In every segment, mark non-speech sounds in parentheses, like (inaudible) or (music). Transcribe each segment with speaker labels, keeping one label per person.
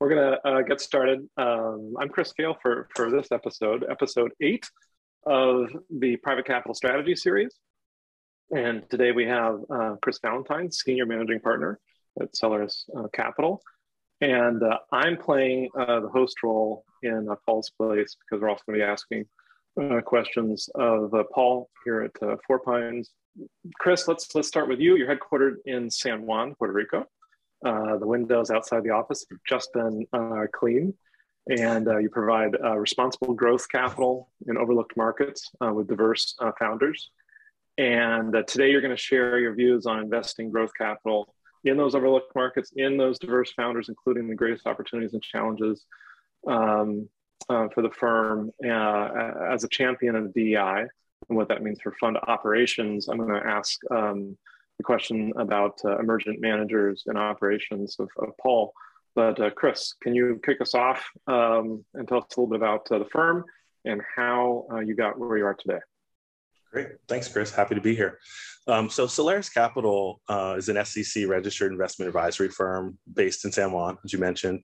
Speaker 1: we're going to uh, get started. Um, I'm Chris Kale for, for this episode, episode eight of the Private Capital Strategy Series. And today we have uh, Chris Valentine, Senior Managing Partner at Celeres uh, Capital. And uh, I'm playing uh, the host role in Paul's place because we're also going to be asking uh, questions of Paul here at Four Pines. Chris, let's, let's start with you. You're headquartered in San Juan, Puerto Rico. Uh, the windows outside the office have just been uh, cleaned, and uh, you provide uh, responsible growth capital in overlooked markets uh, with diverse founders. And today you're going to share your views on investing growth capital in those overlooked markets, in those diverse founders, including the greatest opportunities and challenges um, for the firm as a champion of DEI and what that means for fund operations. I'm going to ask um, the question about uh, emergent managers and operations of, of Paul. But uh, Chris, can you kick us off um, and tell us a little bit about uh, the firm and how uh, you got where you are today?
Speaker 2: Great. Thanks, Chris. Happy to be here. Um, so Celeres Capital uh, is an SEC registered investment advisory firm based in San Juan, as you mentioned.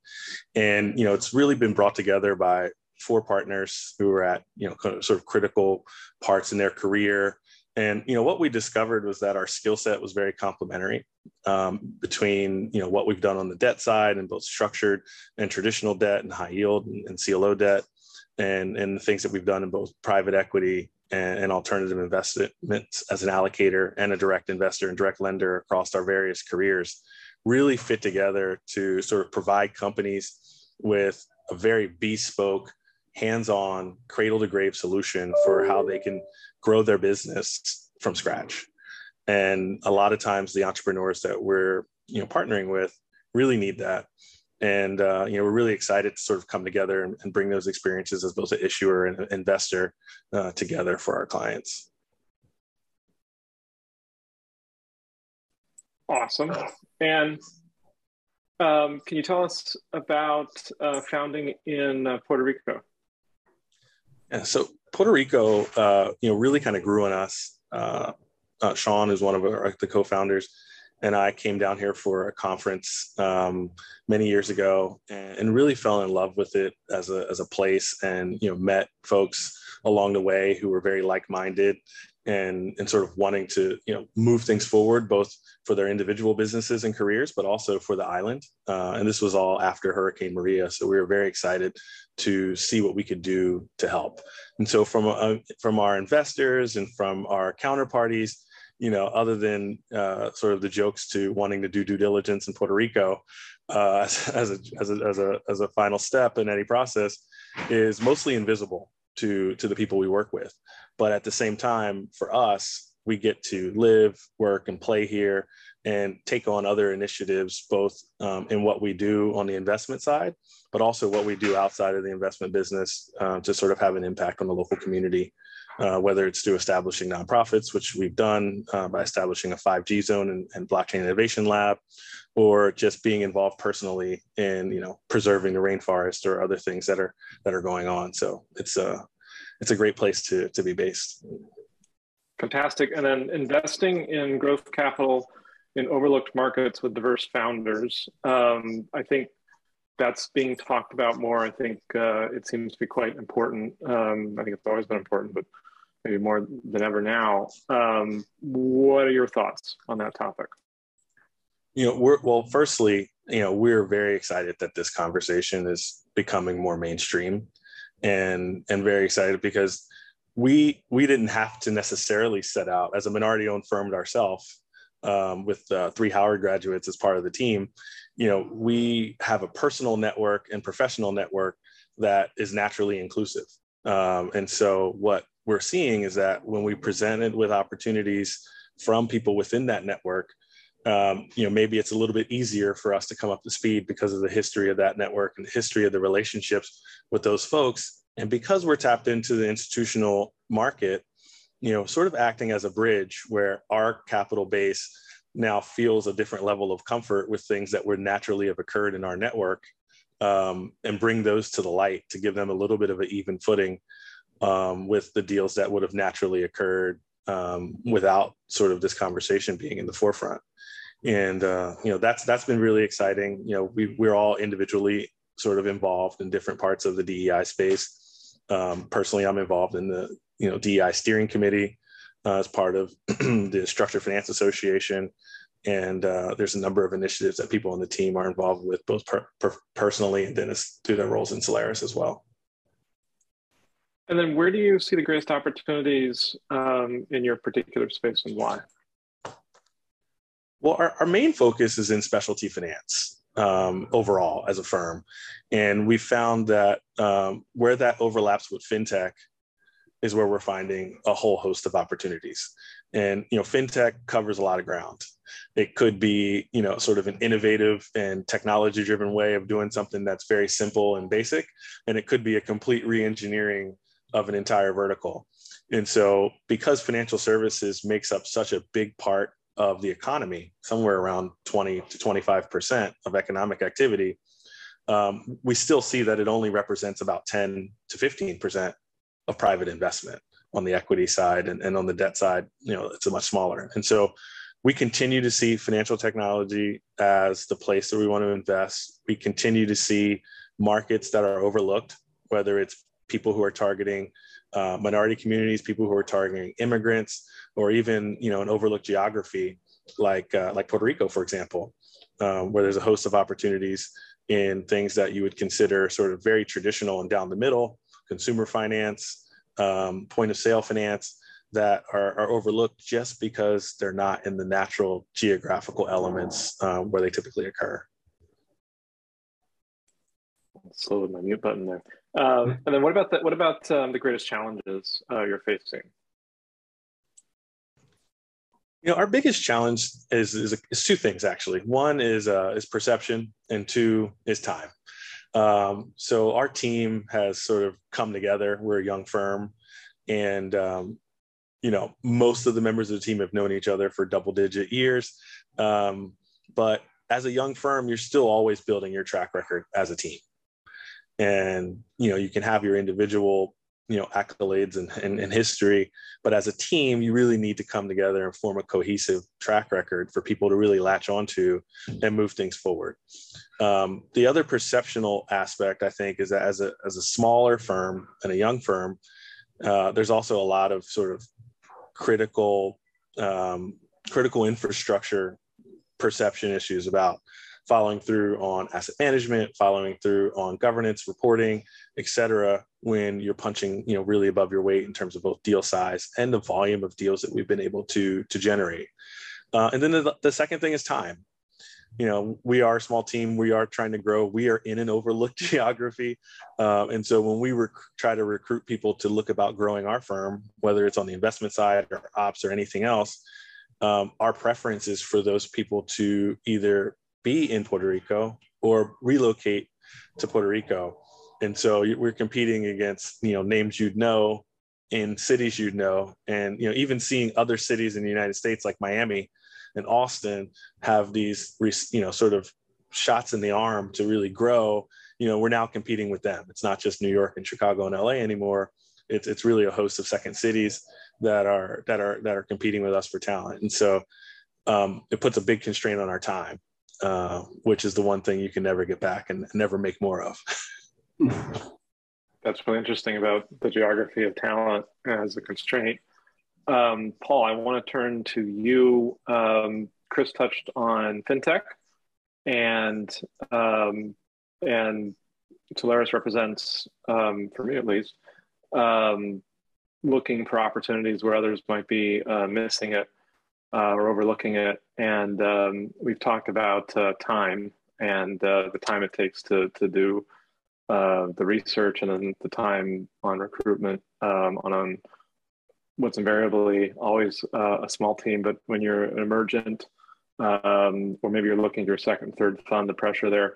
Speaker 2: And, you know, it's really been brought together by four partners who are at, you know, sort of critical parts in their career and you know what we discovered was that our skill set was very complementary um, between you know what we've done on the debt side and both structured and traditional debt and high yield and, and CLO debt, and and the things that we've done in both private equity and, and alternative investments as an allocator and a direct investor and direct lender across our various careers, really fit together to sort of provide companies with a very bespoke hands-on cradle to grave solution for how they can grow their business from scratch. And a lot of times the entrepreneurs that we're you know partnering with really need that. And uh, you know we're really excited to sort of come together and, and bring those experiences as both an issuer and an investor uh, together for our clients.
Speaker 1: Awesome. And um, can you tell us about uh, founding in uh, puerto rico
Speaker 2: yeah, so Puerto Rico, uh, you know, really kind of grew on us. Uh, uh, Sean is one of our, the co-founders, and I came down here for a conference um, many years ago, and, and, really fell in love with it as a as a place, and you know, met folks along the way who were very like-minded, and and sort of wanting to you know move things forward, both for their individual businesses and careers, but also for the island. Uh, and this was all after Hurricane Maria, so we were very excited to see what we could do to help. And so from uh, from our investors and from our counterparties, you know, other than uh, sort of the jokes to wanting to do due diligence in Puerto Rico uh, (laughs) as, as, a, as, a, as, a, as a final step in any process, is mostly invisible to to the people we work with. But at the same time, for us, we get to live, work, and play here and take on other initiatives, both um, in what we do on the investment side, but also what we do outside of the investment business uh, to sort of have an impact on the local community, uh, whether it's through establishing nonprofits, which we've done uh, by establishing a 5G zone and, and, blockchain innovation lab, or just being involved personally in you know preserving the rainforest or other things that are that are going on. So it's a it's a great place to to be based.
Speaker 1: Fantastic. And then investing in growth capital in overlooked markets with diverse founders. Um, I think that's being talked about more. I think uh, it seems to be quite important. Um, I think it's always been important, but maybe more than ever now. Um, what are your thoughts on that topic?
Speaker 2: You know, we're well. Firstly, you know, we're very excited that this conversation is becoming more mainstream, and and very excited because we we didn't have to necessarily set out as a minority-owned firm ourselves um, with uh, three Howard graduates as part of the team, you know, we have a personal network and professional network that is naturally inclusive. Um, and so what we're seeing is that when we presented with opportunities from people within that network, um, you know, maybe it's a little bit easier for us to come up to speed because of the history of that network and the history of the relationships with those folks. And because we're tapped into the institutional market, you know, sort of acting as a bridge where our capital base now feels a different level of comfort with things that would naturally have occurred in our network um, and bring those to the light to give them a little bit of an even footing um, with the deals that would have naturally occurred um, without sort of this conversation being in the forefront. And uh, you know that's that's been really exciting. You know we we're all individually sort of involved in different parts of the DEI space. Um, personally, I'm involved in the you know DEI steering committee uh, as part of (clears throat) the Structured Finance Association, and uh, there's a number of initiatives that people on the team are involved with, both per, per personally and then through their roles in Celeres as well.
Speaker 1: And then, where do you see the greatest opportunities um, in your particular space, and why?
Speaker 2: Well, our, our main focus is in specialty finance um, overall as a firm. And we found that um, where that overlaps with fintech is where we're finding a whole host of opportunities. And, you know, fintech covers a lot of ground. It could be, you know, sort of an innovative and technology driven way of doing something that's very simple and basic. And it could be a complete re engineering of an entire vertical. And so, because financial services makes up such a big part of the economy, somewhere around 20 to 25% of economic activity, um, we still see that it only represents about 10 to 15% of private investment on the equity side and, and on the debt side, you know, it's a much smaller. And so we continue to see financial technology as the place that we want to invest. We continue to see markets that are overlooked, whether it's people who are targeting uh, minority communities, people who are targeting immigrants, or even you know an overlooked geography like uh, like Puerto Rico, for example, um, where there's a host of opportunities in things that you would consider sort of very traditional and down the middle, consumer finance, um, point of sale finance that are, are, overlooked just because they're not in the natural geographical elements um, where they typically occur.
Speaker 1: Slow my mute button there. Um, and then what about the, what about um, the greatest challenges uh, you're facing?
Speaker 2: You know, our biggest challenge is, is, is two things actually. One is uh, is perception, and two is time. Um, so our team has sort of come together. We're a young firm, and um, you know, most of the members of the team have known each other for double digit years. Um, but as a young firm, you're still always building your track record as a team and you know you can have your individual you know accolades and, and, and, history but as a team you really need to come together and form a cohesive track record for people to really latch onto and move things forward. Um, the other perceptional aspect i think is that as a, as a smaller firm and a young firm uh, there's also a lot of sort of critical um, critical infrastructure perception issues about following through on asset management, following through on governance, reporting, et cetera, when you're punching, you know, really above your weight in terms of both deal size and the volume of deals that we've been able to, to generate. Uh, and then the, the second thing is time. You know, we are a small team. We are trying to grow. We are in an overlooked (laughs) geography. Uh, and so when we rec- try to recruit people to look about growing our firm, whether it's on the investment side or ops or anything else, um, our preference is for those people to either be in Puerto Rico or relocate to Puerto Rico. And so we're competing against, you know, names you'd know in cities you'd know. And, you know, even seeing other cities in the United States like Miami and Austin have these, you know, sort of shots in the arm to really grow, you know, we're now competing with them. It's not just New York and Chicago and LA anymore. It's, it's really a host of second cities that are that are that are competing with us for talent. And so um, it puts a big constraint on our time uh, which is the one thing you can never get back and never make more of. (laughs)
Speaker 1: That's really interesting about the geography of talent as a constraint. Um, Paul, I want to turn to you. Um, Chris touched on fintech, and um, and Celeres represents, um, for me at least, um, looking for opportunities where others might be uh, missing it uh, or overlooking it. And um, we've talked about uh, time and uh, the time it takes to, to do uh, the research and then the time on recruitment um, on, on what's invariably always uh, a small team. But when you're an emergent, um, or maybe you're looking at your second, third fund, the pressure there.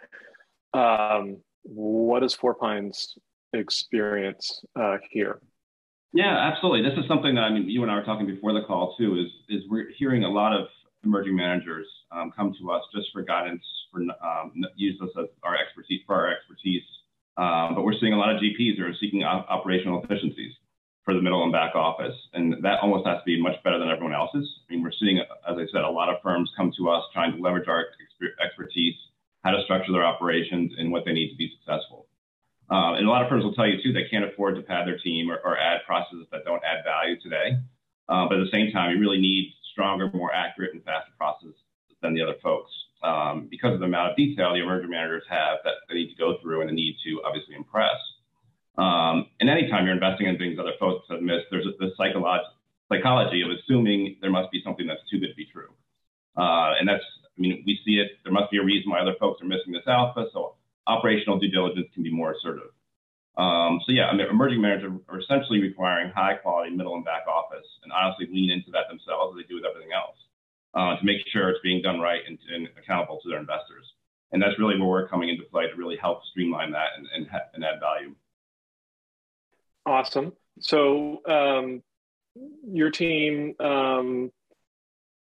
Speaker 1: Um, what is Four Pines experience uh, here?
Speaker 3: Yeah, absolutely. This is something that I mean, you and I were talking before the call too. Is is we're hearing a lot of emerging managers um, come to us just for guidance, for um, use us as our expertise for our expertise. Um, but we're seeing a lot of GPs that are seeking op- operational efficiencies for the middle and back office, and that almost has to be much better than everyone else's. I mean, we're seeing, as I said, a lot of firms come to us trying to leverage our expertise how to structure their operations, and what they need to be successful. Um, and a lot of firms will tell you too they can't afford to pad their team or, or add processes that don't add value today. Uh, but at the same time, you really need stronger, more accurate, and faster processes than the other folks. Um, because of the amount of detail the emerging managers have that they need to go through and the need to obviously impress. Um, and anytime you're investing in things other folks have missed, there's the psychology, psychology of assuming there must be something that's too good to be true. Uh, and that's, I mean, we see it, there must be a reason why other folks are missing this alpha. So operational due diligence can be more assertive. Um, so yeah, I mean, emerging managers are essentially requiring high quality middle and back office and honestly lean into that themselves as they do with everything else uh, to make sure it's being done right and, and, accountable to their investors. And that's really where we're coming into play to really help streamline that and, and, and add value.
Speaker 1: Awesome. So um, your team, um,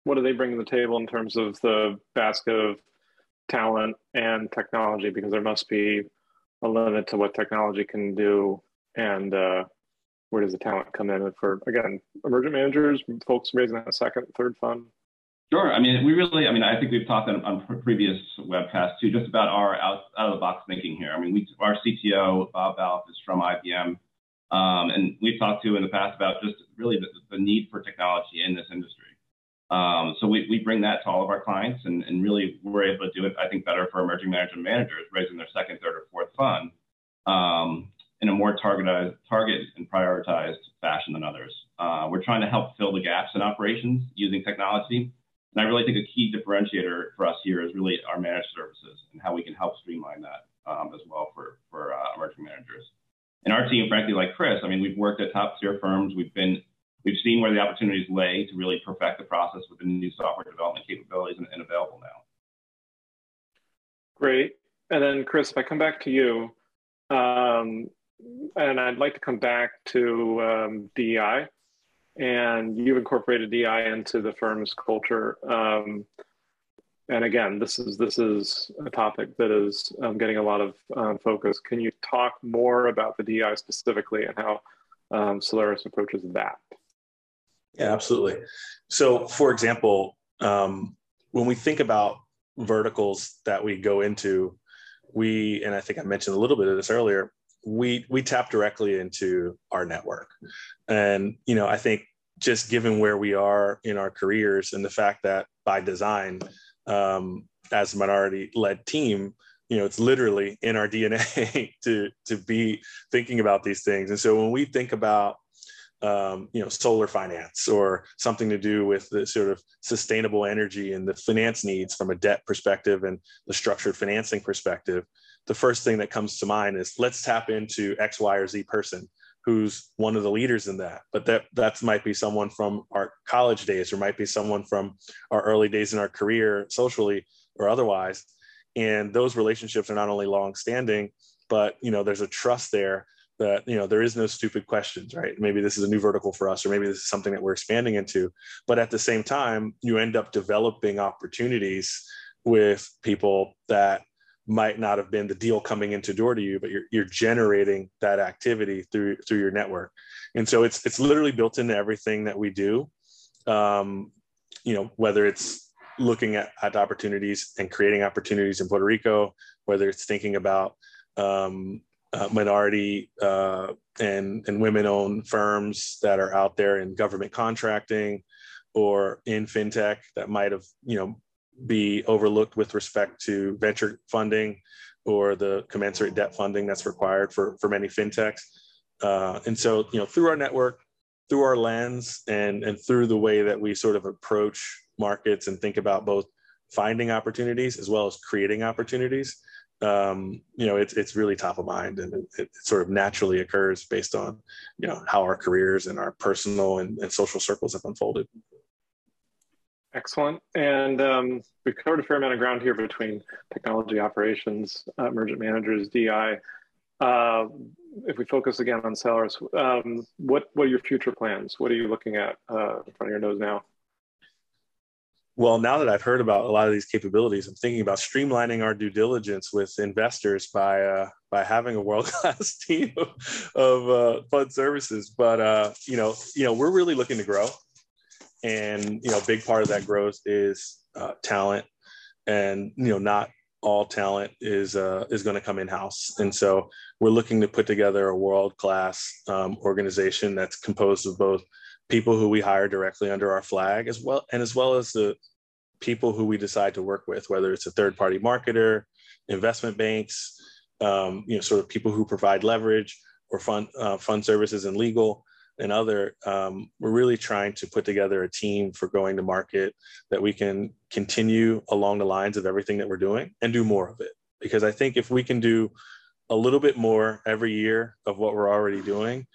Speaker 1: what do they bring to the table in terms of the basket of talent and technology? Because there must be a limit to what technology can do, and uh, where does the talent come in for again emergent managers, folks raising a second, third fund?
Speaker 3: Sure. I mean, we really, I mean, I think we've talked on, on previous webcasts too, just about our out, out of the box thinking here. I mean, we, our CTO, Bob Balfe, is from IBM. Um, and we've talked to in the past about just really the, the need for technology in this industry. Um, so we, we bring that to all of our clients and, and really we're able to do it, I think, better for emerging management managers raising their second, third, or fourth fund um, in a more targeted, target and prioritized fashion than others. Uh, we're trying to help fill the gaps in operations using technology. And I really think a key differentiator for us here is really our managed services and how we can help streamline that um, as well for, for uh, emerging managers. And our team, frankly, like Chris, I mean, we've worked at top tier firms. We've been we've seen where the opportunities lay to really perfect the process with the new software development capabilities and, and available now.
Speaker 1: Great. And then, Chris, if I come back to you, um, and I'd like to come back to um, DEI, and you've incorporated DEI into the firm's culture. Um, and again, this is this is a topic that is um, getting a lot of um, focus. Can you talk more about the DEI specifically and how um, Celeres approaches that?
Speaker 2: Yeah, absolutely. So, for example, um, when we think about verticals that we go into, we and I think I mentioned a little bit of this earlier. We we tap directly into our network, and you know I think just given where we are in our careers and the fact that by design um, as a minority led team you know it's literally in our dna (laughs) to to be thinking about these things and so when we think about um, you know solar finance or something to do with the sort of sustainable energy and the finance needs from a debt perspective and the structured financing perspective the first thing that comes to mind is let's tap into x y or z person who's one of the leaders in that. But that that might be someone from our college days or might be someone from our early days in our career socially or otherwise. And those relationships are not only long standing but you know there's a trust there that you know there is no stupid questions right maybe this is a new vertical for us or maybe this is something that we're expanding into but at the same time you end up developing opportunities with people that might not have been the deal coming into door to you, but you're, you're generating that activity through through your network. And so it's it's literally built into everything that we do. Um, you know, whether it's looking at, at opportunities and creating opportunities in Puerto Rico, whether it's thinking about um, uh, minority uh, and, and women-owned firms that are out there in government contracting or in fintech that might have you know be overlooked with respect to venture funding or the commensurate debt funding that's required for, for many fintechs. Uh, and so, you know, through our network, through our lens, and, and through the way that we sort of approach markets and think about both finding opportunities as well as creating opportunities, um, you know, it's, it's really top of mind and it, it, sort of naturally occurs based on, you know, how our careers and our personal and, and social circles have unfolded.
Speaker 1: Excellent. And um, we've covered a fair amount of ground here between technology operations, uh, emergent managers, DI. Uh, if we focus again on Celeres, um, what, what are your future plans? What are you looking at uh, in front of your nose now?
Speaker 2: Well, now that I've heard about a lot of these capabilities, I'm thinking about streamlining our due diligence with investors by uh, by having a world class (laughs) team of, uh, fund services. But uh, you know, you know, we're really looking to grow. And you know big part of that growth is uh, talent. And you know not all talent is uh, is going to come in house, and so we're looking to put together a world class um, organization that's composed of both people who we hire directly under our flag, as well and as well as the people who we decide to work with, whether it's a third party marketer, investment banks, um, you know, sort of people who provide leverage or fund uh, fund services and legal and other, um, we're really trying to put together a team for going to market that we can continue along the lines of everything that we're doing and do more of it. Because I think if we can do a little bit more every year of what we're already doing,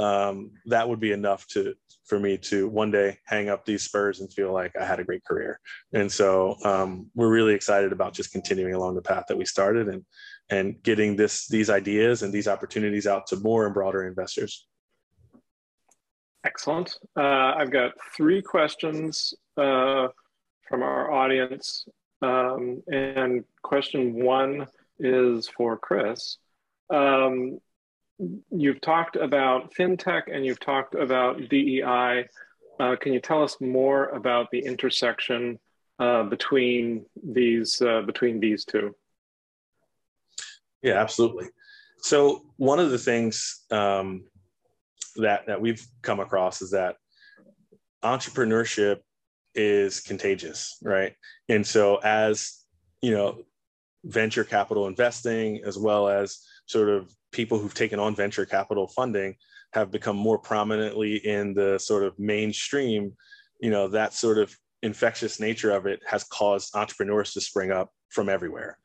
Speaker 2: um, that would be enough to for me to one day hang up these spurs and feel like I had a great career. And so um, we're really excited about just continuing along the path that we started and and getting this these ideas and these opportunities out to more and broader investors.
Speaker 1: Excellent. Uh, I've got three questions uh, from our audience. Um, and question one is for Chris. Um, you've talked about fintech and you've talked about DEI. Uh, can you tell us more about the intersection uh, between these uh, between these two?
Speaker 2: Yeah, absolutely. So one of the things um, that that we've come across is that entrepreneurship is contagious, right? And so as you know, venture capital investing as well as sort of people who've taken on venture capital funding have become more prominently in the sort of mainstream, you know, that sort of infectious nature of it has caused entrepreneurs to spring up from everywhere.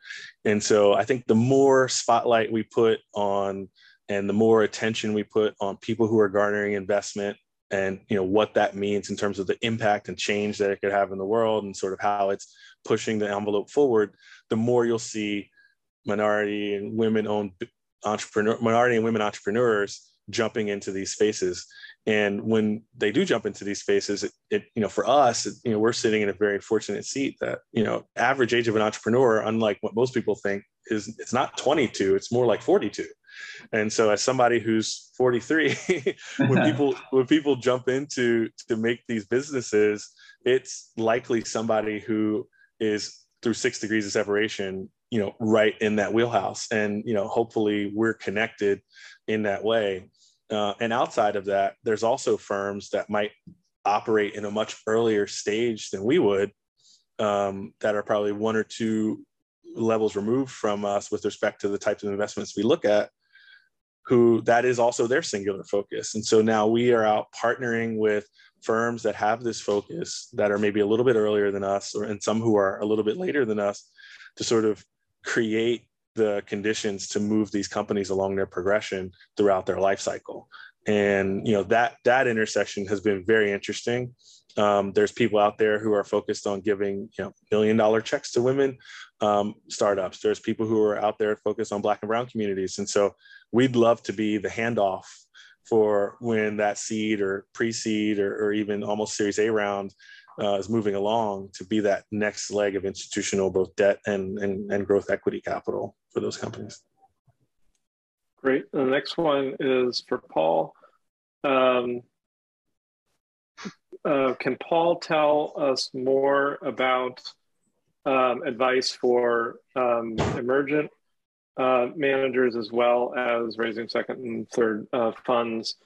Speaker 2: And so I think the more spotlight we put on and the more attention we put on people who are garnering investment and you know what that means in terms of the impact and change that it could have in the world and sort of how it's pushing the envelope forward the more you'll see minority and women owned entrepreneur minority and women entrepreneurs jumping into these spaces. And when they do jump into these spaces it, it you know for us it, you know we're sitting in a very fortunate seat that you know average age of an entrepreneur unlike what most people think is it's not 22 it's more like 42 and so as somebody who's 43 (laughs) when (laughs) people when people jump into to make these businesses it's likely somebody who is through six degrees of separation you know right in that wheelhouse. And you know hopefully we're connected in that way. Uh, and outside of that there's also firms that might operate in a much earlier stage than we would um, that are probably one or two levels removed from us with respect to the types of investments we look at who that is also their singular focus. And so now we are out partnering with firms that have this focus that are maybe a little bit earlier than us or and some who are a little bit later than us to sort of create the conditions to move these companies along their progression throughout their life cycle. And you know that that intersection has been very interesting. Um, there's people out there who are focused on giving you know million dollar checks to women um, startups. There's people who are out there focused on black and brown communities. And so we'd love to be the handoff for when that seed or pre-seed or, or even almost series a round uh, is moving along to be that next leg of institutional both debt and, and, and growth equity capital for those companies.
Speaker 1: Great. The next one is for Paul. Um, uh, can Paul tell us more about um, advice for um, emergent uh, managers as well as raising second and third uh, funds?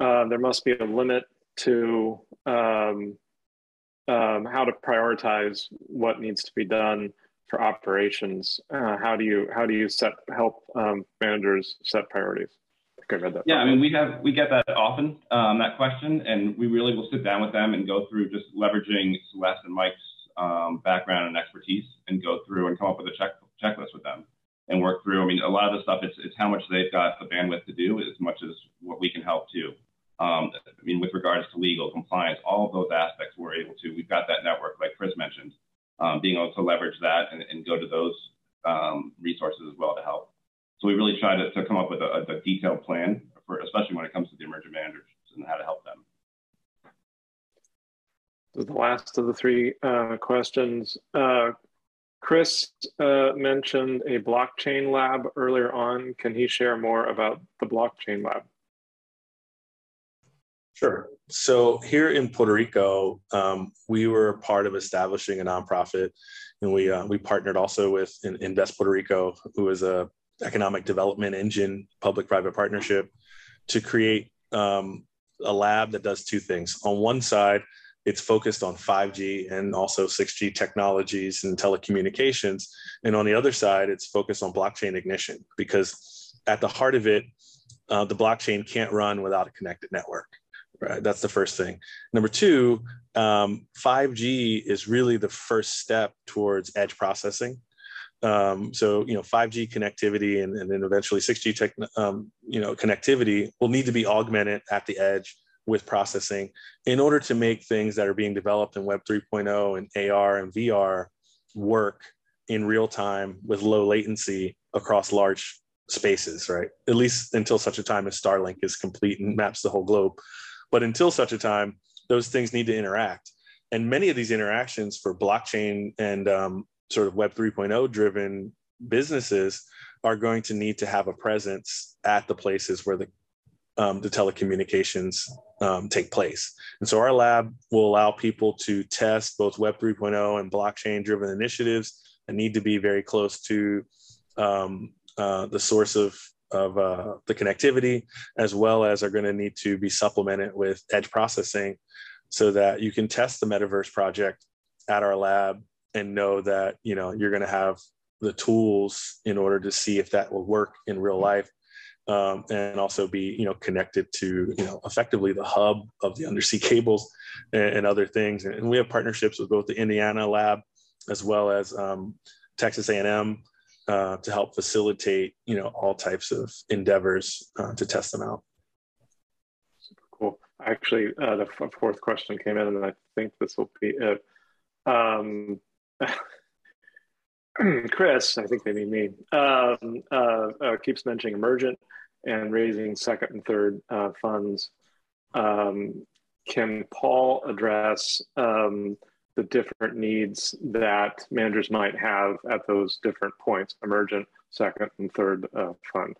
Speaker 1: Uh, there must be a limit to um, um, how to prioritize what needs to be done for operations. Uh, how do you how do you set help um, managers set priorities?
Speaker 3: I, I read that. Yeah, I mean we have we get that often um, that question, and we really will sit down with them and go through just leveraging Celeste and Mike's um, background and expertise, and go through and come up with a check checklist with them and work through. I mean, a lot of the stuff it's it's how much they've got the bandwidth to do as much as what we can help too. Um, I mean, with regards to legal compliance, all of those aspects we're able to. We've got that network, like Chris mentioned, um, being able to leverage that and, and go to those um, resources as well to help. So we really try to, to come up with a, a, detailed plan, for, especially when it comes to the emerging managers and how to help them.
Speaker 1: The last of the three uh, questions. Uh, Chris uh, mentioned a blockchain lab earlier on. Can he share more about the blockchain lab?
Speaker 2: Sure. So here in Puerto Rico, um, we were part of establishing a nonprofit and we uh, we partnered also with Invest Puerto Rico, who is a economic development engine, public-private partnership, to create um, a lab that does two things. On one side, it's focused on 5G and also 6G technologies and telecommunications, and on the other side, it's focused on blockchain ignition because at the heart of it, uh, the blockchain can't run without a connected network. Right, that's the first thing. Number two, um, 5G is really the first step towards edge processing. Um, so you know 5G connectivity and, and then eventually 6G tech, um, you know connectivity will need to be augmented at the edge with processing in order to make things that are being developed in Web 3.0 and AR and VR work in real time with low latency across large spaces, right? At least until such a time as Starlink is complete and maps the whole globe. But until such a time, those things need to interact. And many of these interactions for blockchain and um, sort of Web 3.0 driven businesses are going to need to have a presence at the places where the um, the telecommunications um, take place. And so our lab will allow people to test both Web 3.0 and blockchain driven initiatives and need to be very close to um, uh, the source of, of uh, the connectivity, as well as are going to need to be supplemented with edge processing so that you can test the metaverse project at our lab and know that you know you're going to have the tools in order to see if that will work in real life um, and also be you know connected to you know effectively the hub of the undersea cables and, and other things. And, we have partnerships with both the indiana lab as well as um, texas a&m uh, to help facilitate you know all types of endeavors uh, to test them out Super cool.
Speaker 1: actually, uh, the fourth question came in, and I think this will be it. Um, (laughs) Chris, I think they mean me, um, uh, uh, keeps mentioning emergent and raising second and third uh, funds. Um, can Paul address um, the different needs that managers might have at those different points, emergent, second, and third uh, fund?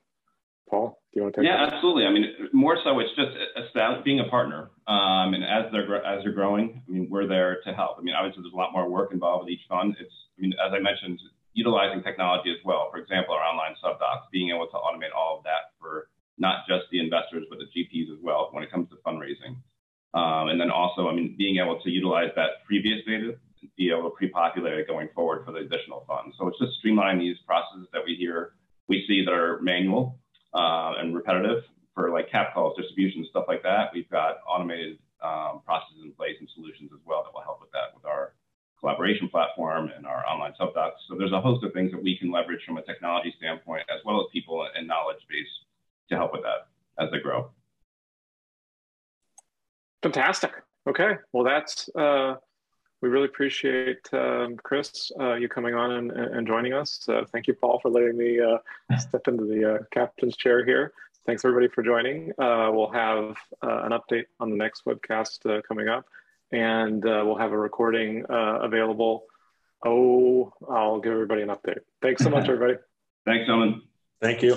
Speaker 1: Paul, do you want to take
Speaker 3: Yeah, that? absolutely. I mean, more so, it's just being a partner. Um, and as they're as they're growing, I mean, we're there to help. I mean, obviously, there's a lot more work involved with each fund. It's, I mean, as I mentioned, utilizing technology as well. For example, our online subdocs, being able to automate all of that for not just the investors, but the GPs as well when it comes to fundraising. Um, and then also, I mean, being able to utilize that previous data, be able to pre-populate it going forward for the additional funds. So it's just streamlining these processes that we hear, we see that are manual uh, and repetitive for like cap calls, distribution, stuff like that. We've got automated um, processes in place and solutions as well that will help with that with our collaboration platform and our online subdocs. So there's a host of things that we can leverage from a technology standpoint, as well as people and knowledge base to help with that
Speaker 1: Fantastic. Okay. Well, that's uh, we really appreciate um, Chris uh, you coming on and, and joining us. Uh, thank you, Paul, for letting me uh, (laughs) step into the uh, captain's chair here. Thanks everybody for joining. Uh, we'll have uh, an update on the next webcast coming up, and we'll have a recording available. Oh, I'll give everybody an update. Thanks so much, (laughs) everybody.
Speaker 3: Thanks, Owen.
Speaker 2: Thank you.